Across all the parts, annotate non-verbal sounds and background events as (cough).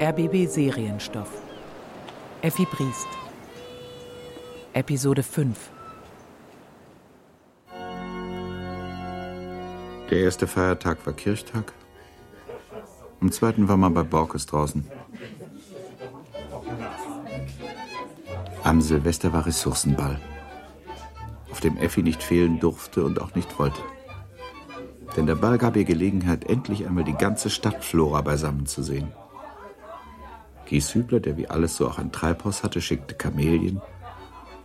RBB Serienstoff. Effi Briest. Episode 5. Der erste Feiertag war Kirchtag. Am zweiten war man bei Borkes draußen. Am Silvester war Ressourcenball, auf dem Effi nicht fehlen durfte und auch nicht wollte. Denn der Ball gab ihr Gelegenheit, endlich einmal die ganze Stadtflora beisammen zu sehen. Gieshübler, der wie alles so auch ein Treibhaus hatte, schickte Kamelien.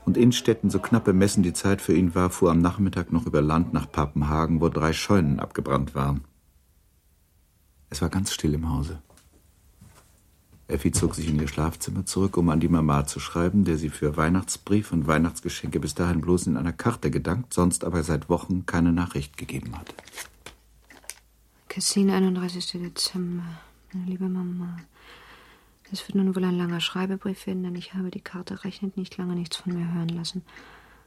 Und Innstetten, so knapp bemessen die Zeit für ihn war, fuhr am Nachmittag noch über Land nach Papenhagen, wo drei Scheunen abgebrannt waren. Es war ganz still im Hause. Effi zog sich in ihr Schlafzimmer zurück, um an die Mama zu schreiben, der sie für Weihnachtsbrief und Weihnachtsgeschenke bis dahin bloß in einer Karte gedankt, sonst aber seit Wochen keine Nachricht gegeben hatte. Cassin, 31. Dezember. Meine liebe Mama. Es wird nun wohl ein langer Schreibebrief werden, denn ich habe die Karte rechnend nicht lange nichts von mir hören lassen.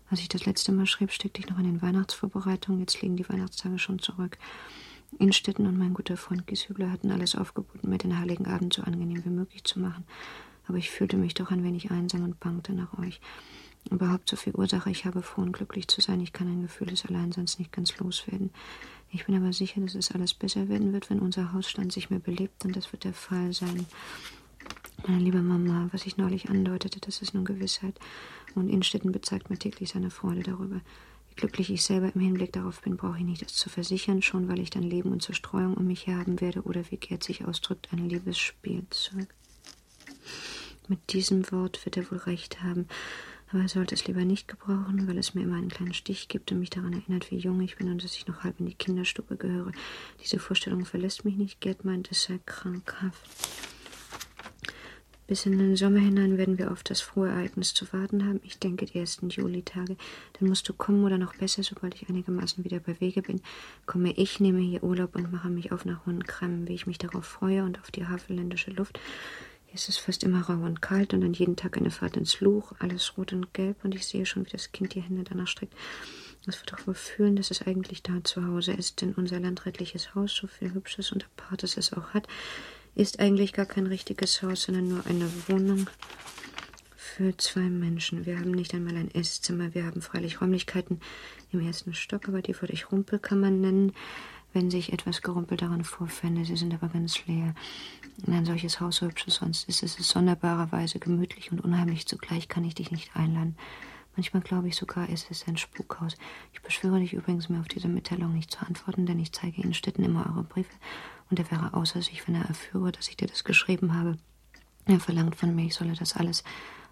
Als ich das letzte Mal schrieb, steckte ich noch in den Weihnachtsvorbereitungen. Jetzt liegen die Weihnachtstage schon zurück. Innstetten und mein guter Freund Gieshübler hatten alles aufgeboten, mir den Heiligen Abend so angenehm wie möglich zu machen. Aber ich fühlte mich doch ein wenig einsam und bangte nach euch. Überhaupt so viel Ursache ich habe, und glücklich zu sein. Ich kann ein Gefühl des Alleinseins nicht ganz loswerden. Ich bin aber sicher, dass es alles besser werden wird, wenn unser Hausstand sich mehr belebt, und das wird der Fall sein. Meine liebe Mama, was ich neulich andeutete, das ist nun Gewissheit. Und Innstetten bezeigt mir täglich seine Freude darüber. Wie glücklich ich selber im Hinblick darauf bin, brauche ich nicht das zu versichern, schon weil ich dann Leben und Zerstreuung um mich her haben werde, oder wie Gerd sich ausdrückt, ein Liebesspielzeug. Mit diesem Wort wird er wohl recht haben, aber er sollte es lieber nicht gebrauchen, weil es mir immer einen kleinen Stich gibt und mich daran erinnert, wie jung ich bin und dass ich noch halb in die Kinderstube gehöre. Diese Vorstellung verlässt mich nicht. Gerd meint, es sei krankhaft. Bis in den Sommer hinein werden wir auf das frohe Ereignis zu warten haben. Ich denke, die ersten Julitage. Dann musst du kommen oder noch besser, sobald ich einigermaßen wieder bei Wege bin, komme ich, nehme hier Urlaub und mache mich auf nach Hohenkremmen, wie ich mich darauf freue und auf die havelländische Luft. Hier ist es fast immer rau und kalt und dann jeden Tag eine Fahrt ins Luch, alles rot und gelb und ich sehe schon, wie das Kind die Hände danach streckt. Es wird doch wohl fühlen, dass es eigentlich da zu Hause ist, denn unser landrätliches Haus, so viel Hübsches und Apartes es auch hat, ist eigentlich gar kein richtiges Haus, sondern nur eine Wohnung für zwei Menschen. Wir haben nicht einmal ein Esszimmer. Wir haben freilich Räumlichkeiten im ersten Stock, aber die würde ich Rumpelkammern nennen, wenn sich etwas Gerumpel daran vorfände. Sie sind aber ganz leer. In ein solches Haus, so hübsch sonst ist, ist es sonderbarerweise gemütlich und unheimlich. Zugleich kann ich dich nicht einladen. Manchmal glaube ich sogar, es ist ein Spukhaus. Ich beschwöre dich übrigens, mir auf diese Mitteilung nicht zu antworten, denn ich zeige Ihnen Städten immer eure Briefe und er wäre außer sich, wenn er erführe, dass ich dir das geschrieben habe. Er verlangt von mir, ich solle das alles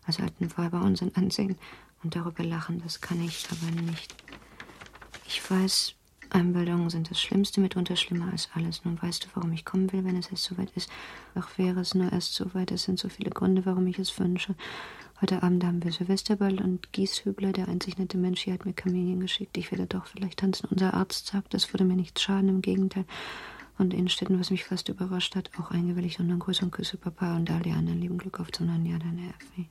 als alten Weiber Unsinn ansehen und darüber lachen. Das kann ich aber nicht. Ich weiß, Einbildungen sind das Schlimmste, mitunter schlimmer als alles. Nun weißt du, warum ich kommen will, wenn es erst soweit ist. Ach, wäre es nur erst soweit. Es sind so viele Gründe, warum ich es wünsche. Heute Abend haben wir Silvesterball und Gieshübler, der einzig nette Mensch hier, hat mir Kamelien geschickt. Ich werde doch vielleicht tanzen. Unser Arzt sagt, das würde mir nichts schaden, im Gegenteil und Innenstädten, was mich fast überrascht hat, auch eingewilligt und dann Grüße und Küsse Papa und Dalia an lieben Glück auf zum neuen Jahr, deine Effi.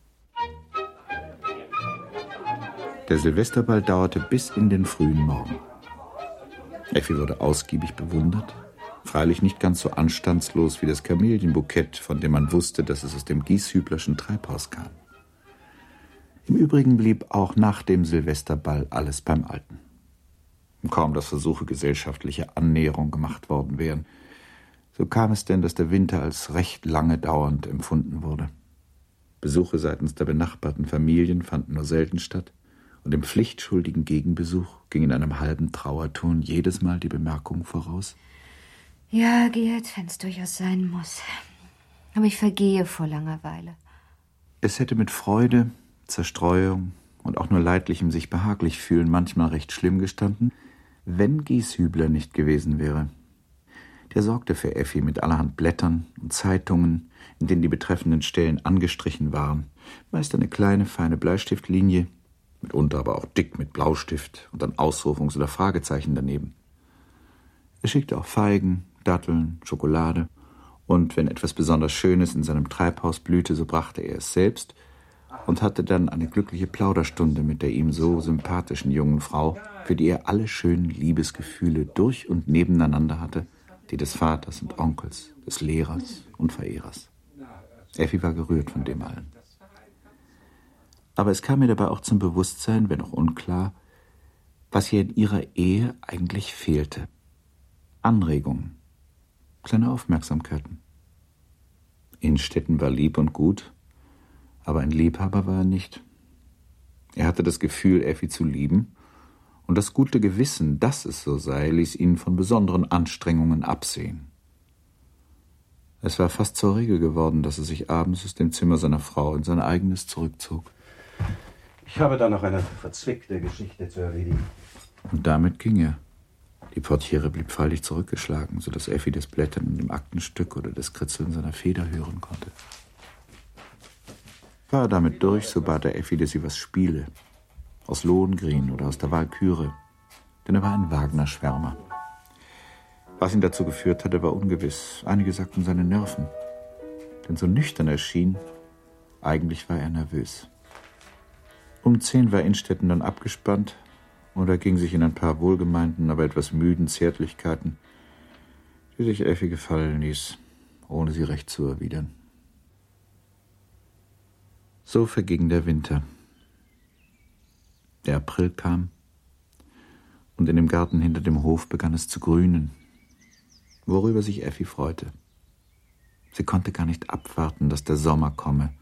Der Silvesterball dauerte bis in den frühen Morgen. Effi wurde ausgiebig bewundert, freilich nicht ganz so anstandslos wie das Kamelienbukett, von dem man wusste, dass es aus dem Gieshüblerschen Treibhaus kam. Im Übrigen blieb auch nach dem Silvesterball alles beim Alten kaum dass Versuche gesellschaftlicher Annäherung gemacht worden wären. So kam es denn, dass der Winter als recht lange dauernd empfunden wurde. Besuche seitens der benachbarten Familien fanden nur selten statt, und im pflichtschuldigen Gegenbesuch ging in einem halben Trauerton jedes Mal die Bemerkung voraus. Ja, Gerd, wenn es durchaus sein muss. Aber ich vergehe vor Langeweile. Es hätte mit Freude, Zerstreuung und auch nur leidlichem sich behaglich fühlen manchmal recht schlimm gestanden, wenn Gieshübler nicht gewesen wäre. Der sorgte für Effi mit allerhand Blättern und Zeitungen, in denen die betreffenden Stellen angestrichen waren, meist eine kleine, feine Bleistiftlinie, mitunter aber auch dick mit Blaustift und dann Ausrufungs- oder Fragezeichen daneben. Er schickte auch Feigen, Datteln, Schokolade, und wenn etwas besonders Schönes in seinem Treibhaus blühte, so brachte er es selbst und hatte dann eine glückliche Plauderstunde mit der ihm so sympathischen jungen Frau, für die er alle schönen Liebesgefühle durch und nebeneinander hatte, die des Vaters und Onkels, des Lehrers und Verehrers. Effi war gerührt von dem allen. Aber es kam mir dabei auch zum Bewusstsein, wenn auch unklar, was ihr in ihrer Ehe eigentlich fehlte. Anregungen, kleine Aufmerksamkeiten. Innstetten war lieb und gut, aber ein Liebhaber war er nicht. Er hatte das Gefühl, Effi zu lieben, und das gute Gewissen, dass es so sei, ließ ihn von besonderen Anstrengungen absehen. Es war fast zur Regel geworden, dass er sich abends aus dem Zimmer seiner Frau in sein eigenes zurückzog. Ich habe da noch eine verzwickte Geschichte zu erledigen. Und damit ging er. Die Portiere blieb freilich zurückgeschlagen, so dass Effi das Blättern in dem Aktenstück oder das Kritzeln seiner Feder hören konnte. War er damit durch, so bat er Effi, dass sie was spiele. Aus Lohengrin oder aus der Walküre. Denn er war ein Wagner-Schwärmer. Was ihn dazu geführt hatte, war ungewiss. Einige sagten seine Nerven. Denn so nüchtern er schien, eigentlich war er nervös. Um zehn war Innstetten dann abgespannt und er ging sich in ein paar wohlgemeinten, aber etwas müden Zärtlichkeiten, die sich Effi gefallen ließ, ohne sie recht zu erwidern. So verging der Winter. Der April kam, und in dem Garten hinter dem Hof begann es zu grünen worüber sich Effi freute. Sie konnte gar nicht abwarten, dass der Sommer komme,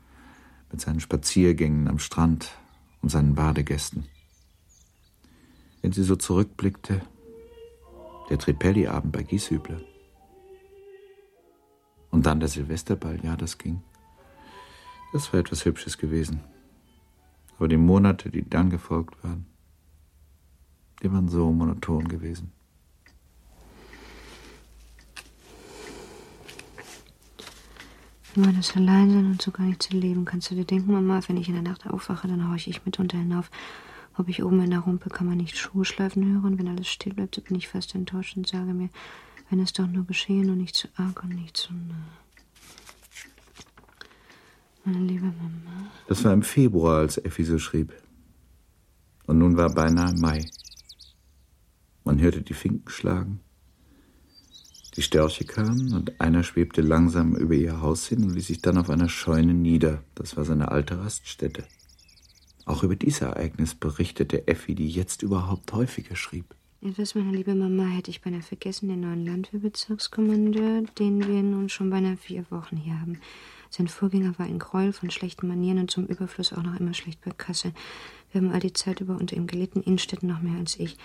mit seinen Spaziergängen am Strand und seinen Badegästen. Wenn sie so zurückblickte, der Tripelli-Abend bei Gieshüble. Und dann der Silvesterball, ja, das ging. Das war etwas Hübsches gewesen. Aber die Monate, die dann gefolgt waren, die waren so monoton gewesen. Immer das Alleinsein und so gar nicht zu leben. Kannst du dir denken, Mama, wenn ich in der Nacht aufwache, dann horche ich mitunter hinauf, ob ich oben in der Rumpelkammer nicht Schuhe schleifen höre. Und wenn alles still bleibt, so bin ich fast enttäuscht und sage mir, wenn es doch nur geschehen und nicht zu arg und nicht zu nah. Meine liebe Mama. Das war im Februar, als Effi so schrieb. Und nun war beinahe Mai. Man hörte die Finken schlagen. Die Störche kamen und einer schwebte langsam über ihr Haus hin und ließ sich dann auf einer Scheune nieder. Das war seine alte Raststätte. Auch über dieses Ereignis berichtete Effi, die jetzt überhaupt häufiger schrieb. Etwas, meine liebe Mama, hätte ich beinahe vergessen, den neuen Landwehrbezirkskommandeur, den wir nun schon beinahe vier Wochen hier haben. Sein Vorgänger war ein Gräuel von schlechten Manieren und zum Überfluss auch noch immer schlecht bei Kasse. Wir haben all die Zeit über unter ihm gelitten, Innstetten noch mehr als ich.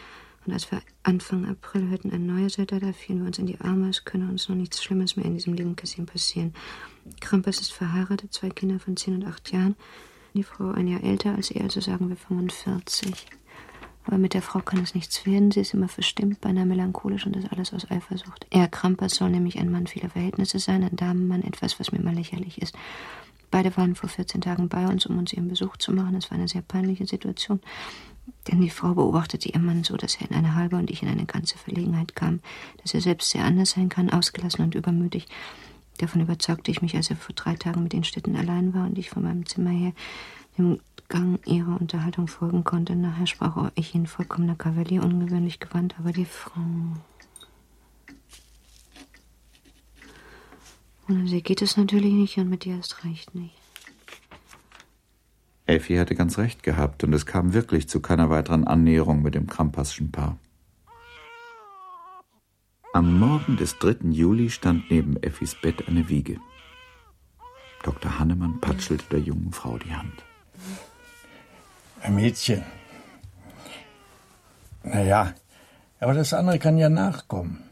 Und als wir Anfang April hörten, ein neuer sei da, fielen wir uns in die Arme. Es könne uns noch nichts Schlimmes mehr in diesem Leben Kassim passieren. Krampus ist verheiratet, zwei Kinder von zehn und acht Jahren. Die Frau ein Jahr älter als er, also sagen wir 45. Aber mit der Frau kann es nichts werden. Sie ist immer verstimmt, beinahe melancholisch und das alles aus Eifersucht. Er, Krampus, soll nämlich ein Mann vieler Verhältnisse sein, ein Damenmann, etwas, was mir mal lächerlich ist. Beide waren vor 14 Tagen bei uns, um uns ihren Besuch zu machen. Es war eine sehr peinliche Situation. Denn die Frau beobachtete ihr Mann so, dass er in eine halbe und ich in eine ganze Verlegenheit kam, dass er selbst sehr anders sein kann, ausgelassen und übermütig. Davon überzeugte ich mich, als er vor drei Tagen mit den Städten allein war und ich von meinem Zimmer her dem Gang ihrer Unterhaltung folgen konnte. Nachher sprach auch ich in vollkommener Kavalier, ungewöhnlich gewandt, aber die Frau. Ohne sie geht es natürlich nicht und mit dir erst recht nicht. Elfi hatte ganz recht gehabt und es kam wirklich zu keiner weiteren Annäherung mit dem Krampasschen Paar. Am Morgen des 3. Juli stand neben Effis Bett eine Wiege. Dr. Hannemann patschelte der jungen Frau die Hand. Ein Mädchen. Naja, aber das andere kann ja nachkommen.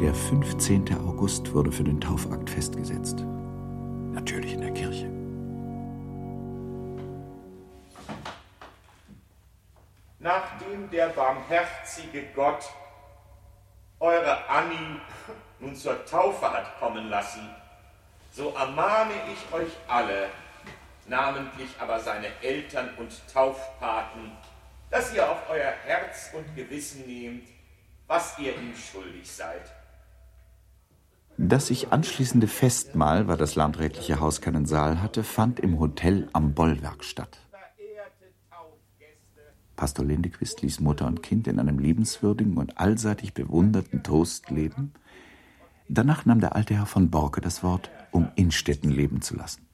Der 15. August wurde für den Taufakt festgesetzt. Natürlich in der Kirche. Nachdem der barmherzige Gott eure Annie nun zur Taufe hat kommen lassen, so ermahne ich euch alle, namentlich aber seine Eltern und Taufpaten, dass ihr auf euer Herz und Gewissen nehmt, was ihr ihm schuldig seid das sich anschließende Festmahl, weil das landrätliche Haus keinen Saal hatte, fand im Hotel am Bollwerk statt. Pastor Lindequist ließ Mutter und Kind in einem liebenswürdigen und allseitig bewunderten Toast leben. Danach nahm der alte Herr von Borke das Wort, um Innstetten leben zu lassen.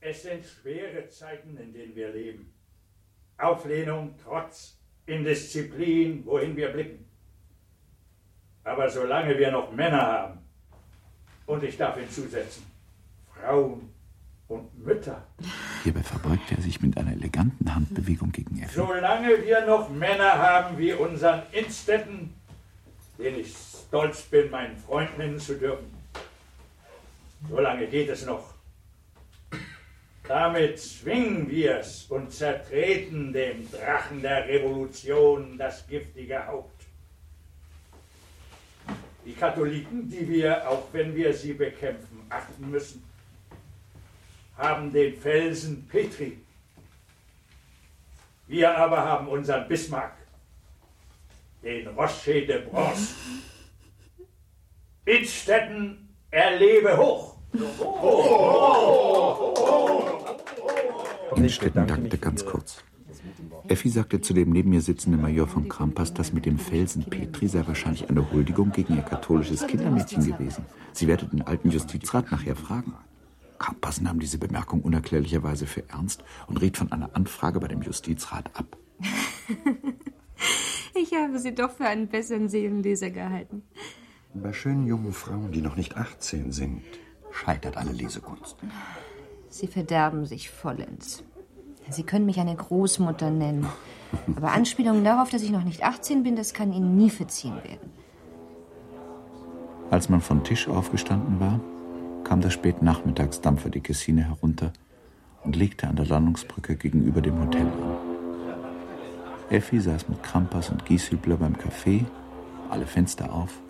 Es sind schwere Zeiten, in denen wir leben. Auflehnung, Trotz, Indisziplin, wohin wir blicken. Aber solange wir noch Männer haben, und ich darf hinzusetzen, Frauen und Mütter. Hierbei verbeugte er sich mit einer eleganten Handbewegung gegen Effi. Solange wir noch Männer haben wie unseren Innstetten, den ich stolz bin, meinen Freund nennen zu dürfen, solange geht es noch. Damit zwingen wir es und zertreten dem Drachen der Revolution das giftige Haupt. Die Katholiken, die wir, auch wenn wir sie bekämpfen, achten müssen, haben den Felsen Petri. Wir aber haben unseren Bismarck, den Rocher de Bronze. Innstetten, erlebe hoch! Innstetten dankte ganz kurz. Effi sagte zu dem neben mir sitzenden Major von Krampas, das mit dem Felsen Petri sei wahrscheinlich eine Huldigung gegen ihr katholisches Kindermädchen gewesen. Sie werde den alten Justizrat nachher fragen. Krampas nahm diese Bemerkung unerklärlicherweise für ernst und riet von einer Anfrage bei dem Justizrat ab. (laughs) ich habe Sie doch für einen besseren Seelenleser gehalten. Bei schönen jungen Frauen, die noch nicht 18 sind, scheitert alle Lesekunst. Sie verderben sich vollends. Sie können mich eine Großmutter nennen. Aber (laughs) Anspielungen darauf, dass ich noch nicht 18 bin, das kann Ihnen nie verziehen werden. Als man von Tisch aufgestanden war, kam der Spätnachmittagsdampfer die Kessine herunter und legte an der Landungsbrücke gegenüber dem Hotel an. Effi saß mit Krampas und Gieshübler beim Café, alle Fenster auf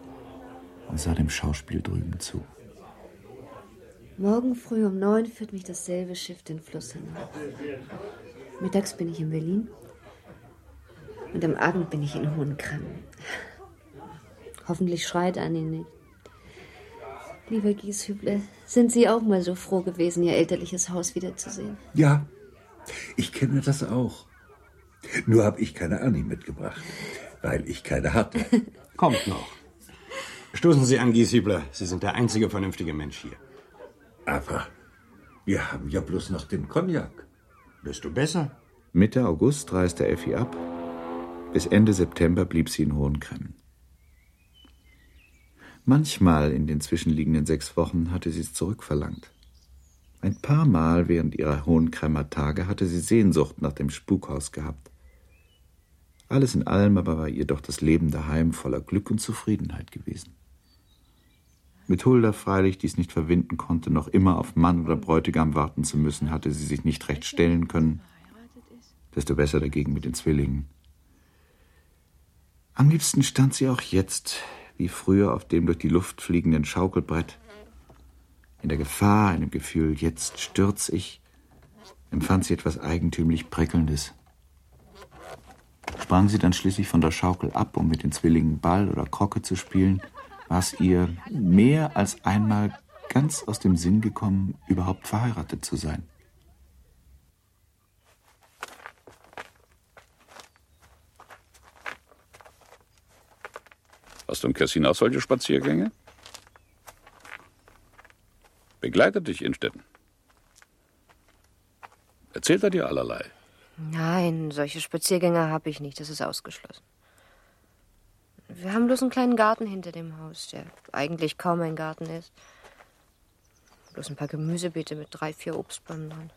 und sah dem Schauspiel drüben zu. Morgen früh um neun führt mich dasselbe Schiff den Fluss hinauf. Mittags bin ich in Berlin und am Abend bin ich in Hohenkram. Hoffentlich schreit Annie nicht. Lieber Gieshüble, sind Sie auch mal so froh gewesen, Ihr elterliches Haus wiederzusehen? Ja, ich kenne das auch. Nur habe ich keine Annie mitgebracht, weil ich keine hatte. (laughs) Kommt noch. Stoßen Sie an, Gieshübler. Sie sind der einzige vernünftige Mensch hier. Aber wir haben ja bloß noch den Cognac. Desto besser. Mitte August reiste Effi ab. Bis Ende September blieb sie in Hohenkremmen. Manchmal in den zwischenliegenden sechs Wochen hatte sie es zurückverlangt. Ein paar Mal während ihrer Hohenkremmer Tage hatte sie Sehnsucht nach dem Spukhaus gehabt. Alles in allem aber war ihr doch das Leben daheim voller Glück und Zufriedenheit gewesen. Mit Hulda freilich, die es nicht verwinden konnte, noch immer auf Mann oder Bräutigam warten zu müssen, hatte sie sich nicht recht stellen können. Desto besser dagegen mit den Zwillingen. Am liebsten stand sie auch jetzt, wie früher, auf dem durch die Luft fliegenden Schaukelbrett. In der Gefahr, einem Gefühl, jetzt stürz ich, empfand sie etwas eigentümlich Prickelndes. Sprang sie dann schließlich von der Schaukel ab, um mit den Zwillingen Ball oder Krocke zu spielen, war es ihr mehr als einmal ganz aus dem Sinn gekommen, überhaupt verheiratet zu sein. Hast du im Kessin auch solche Spaziergänge? Begleitet dich Innstetten? Erzählt er dir allerlei? Nein, solche Spaziergänge habe ich nicht, das ist ausgeschlossen. Wir haben bloß einen kleinen Garten hinter dem Haus, der eigentlich kaum ein Garten ist. Bloß ein paar Gemüsebeete mit drei, vier Obstbäumen dran.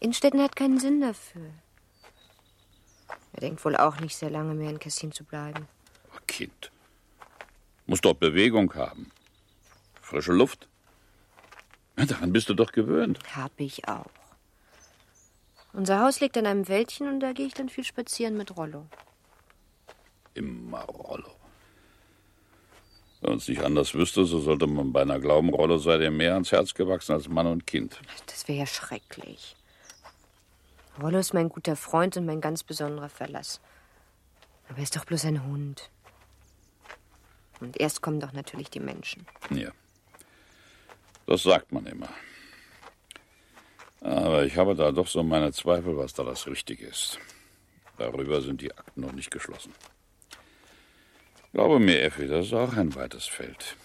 Innstetten hat keinen Sinn dafür. Er denkt wohl auch nicht sehr lange mehr in Kessin zu bleiben. Kind. Muss doch Bewegung haben. Frische Luft. Daran bist du doch gewöhnt. Hab ich auch. Unser Haus liegt an einem Wäldchen und da gehe ich dann viel spazieren mit Rollo. Immer Rollo. Wenn man es nicht anders wüsste, so sollte man beinahe glauben, Rollo sei dir mehr ans Herz gewachsen als Mann und Kind. Das wäre ja schrecklich. Rollo ist mein guter Freund und mein ganz besonderer Verlass. Aber er ist doch bloß ein Hund. Und erst kommen doch natürlich die Menschen. Ja. Das sagt man immer. Aber ich habe da doch so meine Zweifel, was da das Richtige ist. Darüber sind die Akten noch nicht geschlossen. Glaube mir, Effi, das ist auch ein weites Feld.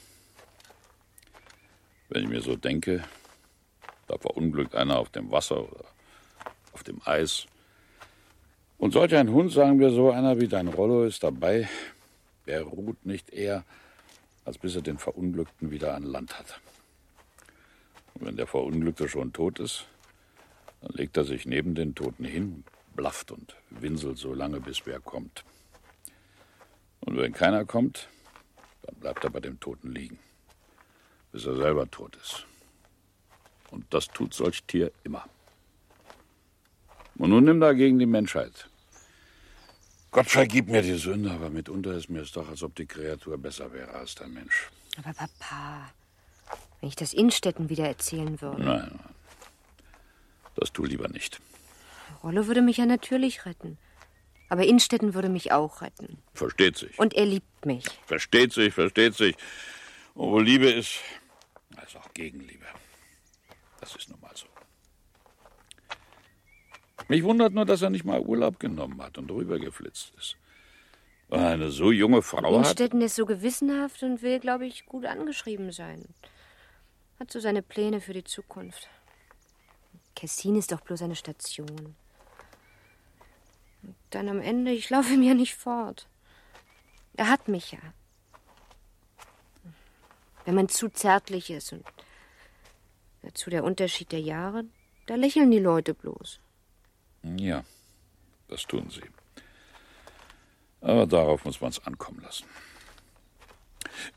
Wenn ich mir so denke, da verunglückt einer auf dem Wasser oder auf dem Eis. Und solch ein Hund, sagen wir so, einer wie dein Rollo ist dabei, er ruht nicht eher, als bis er den Verunglückten wieder an Land hat. Und wenn der Verunglückte schon tot ist, dann legt er sich neben den Toten hin, blafft und winselt so lange, bis wer kommt. Und wenn keiner kommt, dann bleibt er bei dem Toten liegen, bis er selber tot ist. Und das tut solch Tier immer. Und nun nimm dagegen die Menschheit. Gott vergib mir die Sünde, aber mitunter ist mir es doch, als ob die Kreatur besser wäre als der Mensch. Aber Papa, wenn ich das Innstetten wieder erzählen würde. Nein, nein. Das tu lieber nicht. Rollo würde mich ja natürlich retten. Aber Innstetten würde mich auch retten. Versteht sich. Und er liebt mich. Versteht sich, versteht sich. Und wo Liebe ist, ist auch Gegenliebe. Das ist nun mal so. Mich wundert nur, dass er nicht mal Urlaub genommen hat und rübergeflitzt ist. Er Eine so junge Frau hat. Innstetten ist so gewissenhaft und will, glaube ich, gut angeschrieben sein. Hat so seine Pläne für die Zukunft. Kessin ist doch bloß eine Station. Und dann am Ende, ich laufe ihm ja nicht fort. Er hat mich ja. Wenn man zu zärtlich ist und dazu der Unterschied der Jahre, da lächeln die Leute bloß. Ja, das tun sie. Aber darauf muss man es ankommen lassen.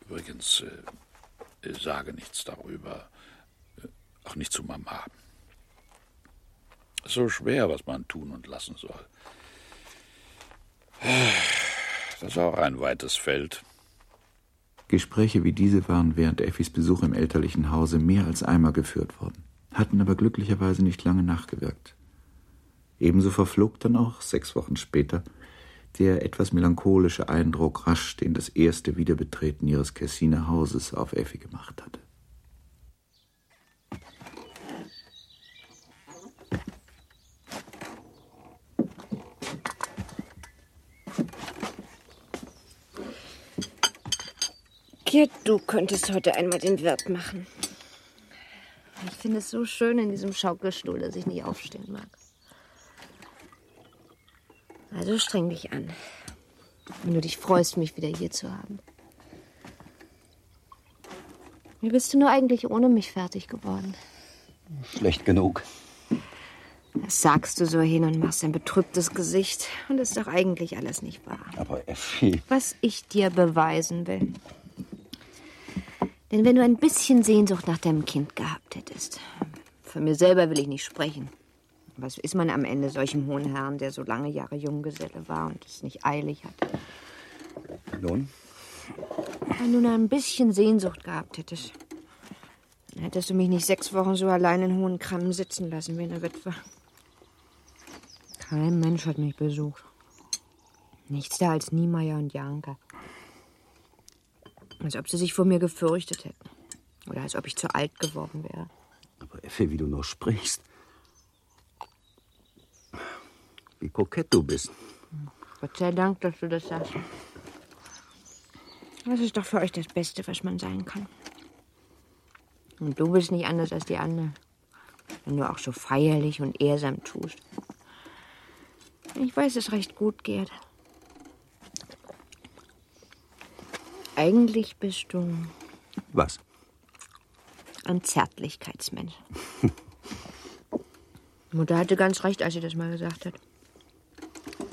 Übrigens, äh, sage nichts darüber. Äh, auch nicht zu Mama. So schwer, was man tun und lassen soll. Das ist auch ein weites Feld. Gespräche wie diese waren während Effis Besuch im elterlichen Hause mehr als einmal geführt worden, hatten aber glücklicherweise nicht lange nachgewirkt. Ebenso verflog dann auch sechs Wochen später der etwas melancholische Eindruck rasch, den das erste Wiederbetreten ihres Kessiner Hauses auf Effi gemacht hatte. Gerd, du könntest heute einmal den Wirt machen. Ich finde es so schön in diesem Schaukelstuhl, dass ich nicht aufstehen mag. Also streng dich an. Wenn du dich freust, mich wieder hier zu haben. Wie bist du nur eigentlich ohne mich fertig geworden? Schlecht genug. Das sagst du so hin und machst ein betrübtes Gesicht. Und ist doch eigentlich alles nicht wahr. Aber Effi. Was ich dir beweisen will. Denn wenn du ein bisschen Sehnsucht nach deinem Kind gehabt hättest. Von mir selber will ich nicht sprechen. Was ist man am Ende solchem hohen Herrn, der so lange Jahre Junggeselle war und es nicht eilig hatte? Nun? Wenn du nur ein bisschen Sehnsucht gehabt hättest, dann hättest du mich nicht sechs Wochen so allein in hohen Krammen sitzen lassen wie eine Witwe. Kein Mensch hat mich besucht. Nichts da als Niemeyer und Janka. Als ob sie sich vor mir gefürchtet hätten. Oder als ob ich zu alt geworden wäre. Aber Effi, wie du noch sprichst. Wie kokett du bist. Gott sei Dank, dass du das sagst. Das ist doch für euch das Beste, was man sein kann. Und du bist nicht anders als die anderen. Wenn du auch so feierlich und ehrsam tust. Ich weiß es recht gut, Gerd. Eigentlich bist du Was? ein Zärtlichkeitsmensch. (laughs) Mutter hatte ganz recht, als sie das mal gesagt hat.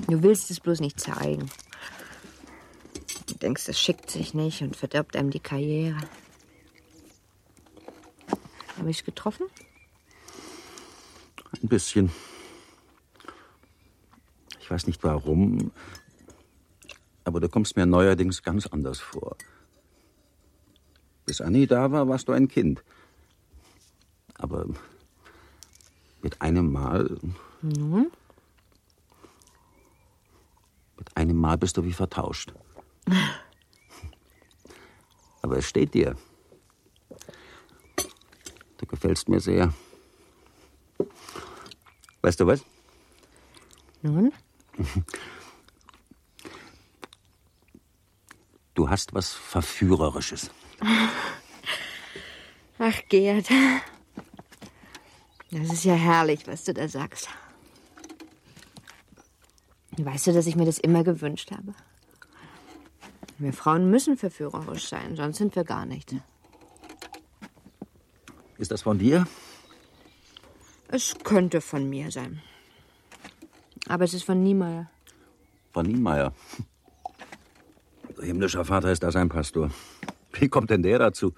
Du willst es bloß nicht zeigen. Du denkst, das schickt sich nicht und verdirbt einem die Karriere. Habe ich es getroffen? Ein bisschen. Ich weiß nicht warum, aber du kommst mir neuerdings ganz anders vor. Bis Annie da war, warst du ein Kind. Aber mit einem Mal, Nun? mit einem Mal bist du wie vertauscht. (laughs) Aber es steht dir. Du gefällst mir sehr. Weißt du was? Nun? (laughs) Du hast was Verführerisches. (laughs) Ach, Gerd. Das ist ja herrlich, was du da sagst. Weißt du, dass ich mir das immer gewünscht habe? Wir Frauen müssen verführerisch sein, sonst sind wir gar nicht. Ist das von dir? Es könnte von mir sein. Aber es ist von Niemeyer. Von Niemeyer. Himmlischer Vater ist da sein Pastor. Wie kommt denn der dazu?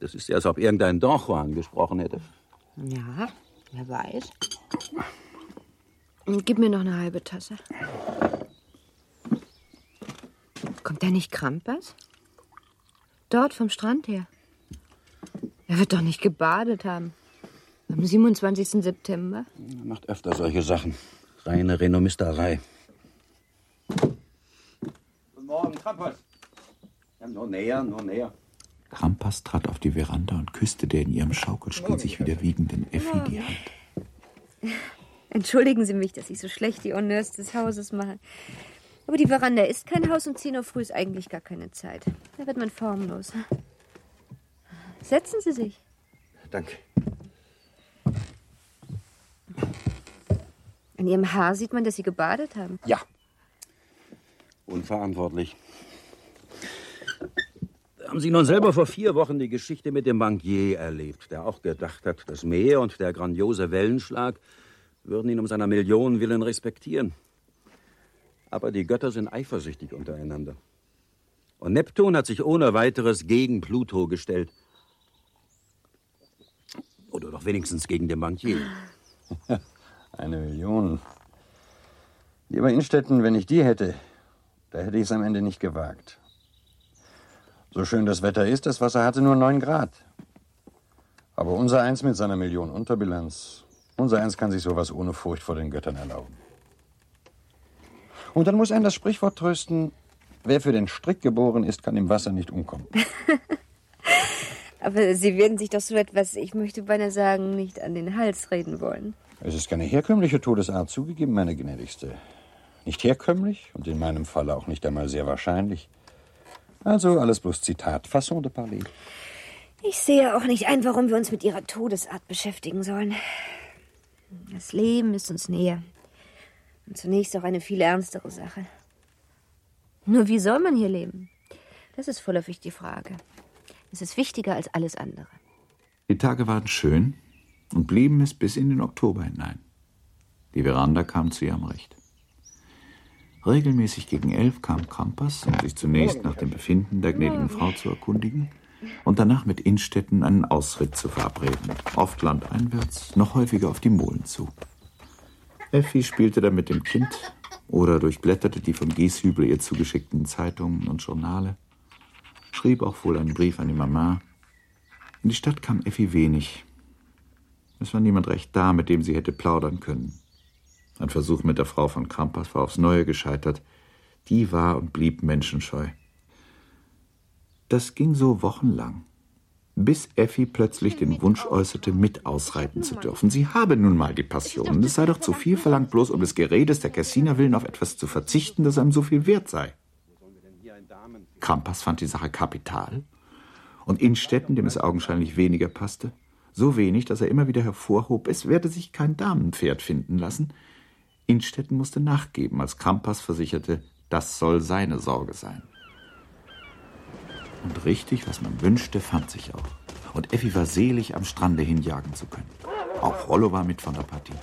Das ist ja, als ob irgendein Don Juan gesprochen hätte. Ja, wer weiß. Gib mir noch eine halbe Tasse. Kommt der nicht Krampas? Dort vom Strand her. Er wird doch nicht gebadet haben. Am 27. September? Er macht öfter solche Sachen. Reine Renommisterei. Guten Morgen, Krampas. Ja, nur näher, nur näher. Krampas trat auf die Veranda und küsste der in ihrem Schaukelstuhl sich wieder wiegenden Effi die Hand. Entschuldigen Sie mich, dass ich so schlecht die Honneurs des Hauses mache. Aber die Veranda ist kein Haus und 10 Uhr früh ist eigentlich gar keine Zeit. Da wird man formlos. Setzen Sie sich. Danke. An Ihrem Haar sieht man, dass Sie gebadet haben. Ja. Unverantwortlich. Haben Sie nun selber vor vier Wochen die Geschichte mit dem Bankier erlebt, der auch gedacht hat, das Meer und der grandiose Wellenschlag würden ihn um seiner Million willen respektieren. Aber die Götter sind eifersüchtig untereinander. Und Neptun hat sich ohne weiteres gegen Pluto gestellt. Oder doch wenigstens gegen den Bankier. (laughs) Eine Million. Lieber Innstetten, wenn ich die hätte, da hätte ich es am Ende nicht gewagt. So schön das Wetter ist, das Wasser hatte nur 9 Grad. Aber unser Eins mit seiner Million Unterbilanz, unser Eins kann sich sowas ohne Furcht vor den Göttern erlauben. Und dann muss einen das Sprichwort trösten, wer für den Strick geboren ist, kann im Wasser nicht umkommen. (laughs) Aber Sie werden sich doch so etwas, ich möchte beinahe sagen, nicht an den Hals reden wollen. Es ist keine herkömmliche Todesart zugegeben, meine gnädigste. Nicht herkömmlich und in meinem Falle auch nicht einmal sehr wahrscheinlich. Also alles bloß Zitat, Façon de parler. Ich sehe auch nicht ein, warum wir uns mit Ihrer Todesart beschäftigen sollen. Das Leben ist uns näher. Und zunächst auch eine viel ernstere Sache. Nur wie soll man hier leben? Das ist vorläufig die Frage. Es ist wichtiger als alles andere. Die Tage waren schön und blieben es bis in den Oktober hinein. Die Veranda kam zu ihrem Recht. Regelmäßig gegen elf kam Krampas, um sich zunächst nach dem Befinden der gnädigen Frau zu erkundigen und danach mit Innstetten einen Ausritt zu verabreden, oft landeinwärts, noch häufiger auf die Molen zu. Effi spielte dann mit dem Kind oder durchblätterte die von Gieshübel ihr zugeschickten Zeitungen und Journale, schrieb auch wohl einen Brief an die Mama. In die Stadt kam Effi wenig. Es war niemand recht da, mit dem sie hätte plaudern können. Ein Versuch mit der Frau von Krampas war aufs Neue gescheitert. Die war und blieb menschenscheu. Das ging so wochenlang, bis Effi plötzlich den Wunsch äußerte, mit ausreiten zu dürfen. Sie habe nun mal die Passion. Es sei doch zu viel verlangt, bloß um des Geredes der Cassiner willen auf etwas zu verzichten, das einem so viel wert sei. Krampas fand die Sache kapital. Und Innstetten, dem es augenscheinlich weniger passte, so wenig, dass er immer wieder hervorhob, es werde sich kein Damenpferd finden lassen. Innstetten musste nachgeben, als Krampas versicherte, das soll seine Sorge sein. Und richtig, was man wünschte, fand sich auch. Und Effi war selig, am Strande hinjagen zu können. Auch Rollo war mit von der Partie.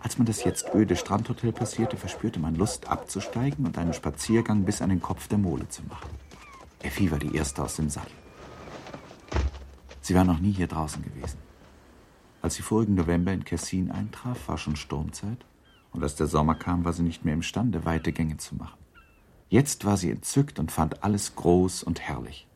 Als man das jetzt öde Strandhotel passierte, verspürte man Lust abzusteigen und einen Spaziergang bis an den Kopf der Mole zu machen. Effi war die Erste aus dem Sattel. Sie war noch nie hier draußen gewesen. Als sie vorigen November in Kessin eintraf, war schon Sturmzeit. Und als der Sommer kam, war sie nicht mehr imstande, weite Gänge zu machen. Jetzt war sie entzückt und fand alles groß und herrlich.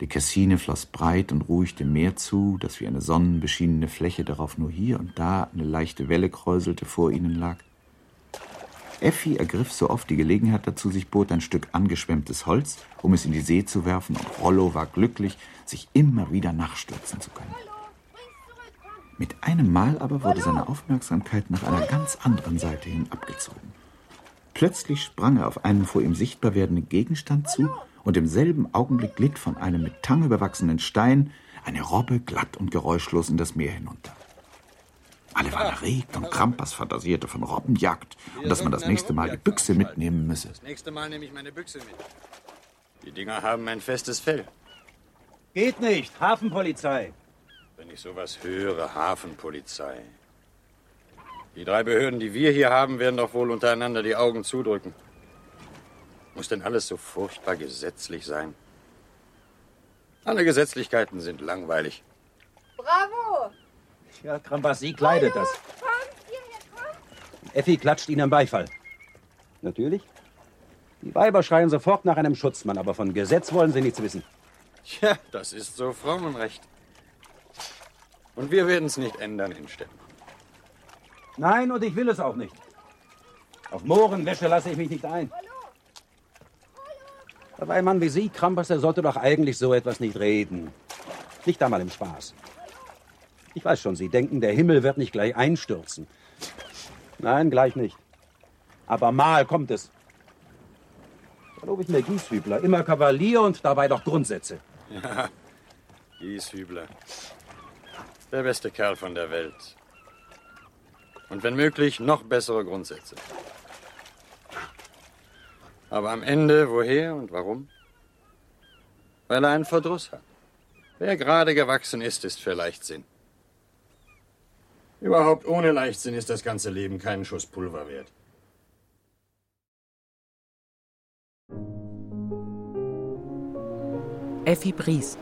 Die Cassine floss breit und ruhig dem Meer zu, das wie eine sonnenbeschienene Fläche darauf nur hier und da eine leichte Welle kräuselte vor ihnen lag. Effi ergriff so oft die Gelegenheit dazu sich bot, ein Stück angeschwemmtes Holz, um es in die See zu werfen, und Rollo war glücklich, sich immer wieder nachstürzen zu können. Mit einem Mal aber wurde seine Aufmerksamkeit nach einer ganz anderen Seite hin abgezogen. Plötzlich sprang er auf einen vor ihm sichtbar werdenden Gegenstand zu, und im selben Augenblick glitt von einem mit Tang überwachsenen Stein eine Robbe glatt und geräuschlos in das Meer hinunter. Alle waren erregt und Krampas fantasierte von Robbenjagd und dass man das nächste Mal die Büchse mitnehmen müsse. Das nächste Mal nehme ich meine Büchse mit. Die Dinger haben ein festes Fell. Geht nicht. Hafenpolizei. Wenn ich sowas höre, Hafenpolizei. Die drei Behörden, die wir hier haben, werden doch wohl untereinander die Augen zudrücken. Muss denn alles so furchtbar gesetzlich sein? Alle Gesetzlichkeiten sind langweilig. Bravo! Ja, Krampas, sie kleidet das. Kommt, hierher, kommt! Effi klatscht ihnen Beifall. Natürlich. Die Weiber schreien sofort nach einem Schutzmann, aber von Gesetz wollen sie nichts wissen. Tja, das ist so Frauenrecht. Und wir werden es nicht ändern, Innstetten. Nein, und ich will es auch nicht. Auf Mohrenwäsche lasse ich mich nicht ein. Aber ein Mann wie Sie, Krampers, der sollte doch eigentlich so etwas nicht reden. Nicht einmal im Spaß. Ich weiß schon, Sie denken, der Himmel wird nicht gleich einstürzen. Nein, gleich nicht. Aber mal kommt es. Da lobe ich mir Gieshübler. Immer Kavalier und dabei doch Grundsätze. Ja, Gieshübler. Der beste Kerl von der Welt. Und wenn möglich, noch bessere Grundsätze. Aber am Ende, woher und warum? Weil er einen Verdruss hat. Wer gerade gewachsen ist, ist für Leichtsinn. Überhaupt ohne Leichtsinn ist das ganze Leben keinen Schuss Pulver wert. Effi Briest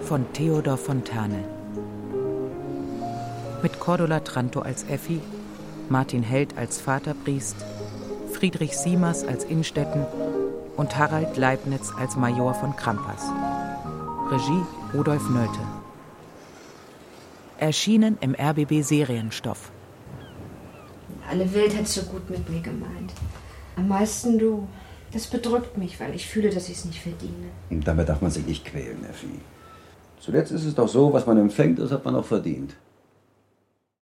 von Theodor Fontane. Mit Cordula Tranto als Effi, Martin Held als Vater Briest, Friedrich Siemers als Innstetten und Harald Leibniz als Major von Krampas. Regie Rudolf Nölte. Erschienen im RBB Serienstoff. Alle Welt hat so gut mit mir gemeint. Am meisten du. Das bedrückt mich, weil ich fühle, dass ich es nicht verdiene. Und damit darf man sich nicht quälen, Effi. Zuletzt ist es doch so, was man empfängt, das hat man auch verdient.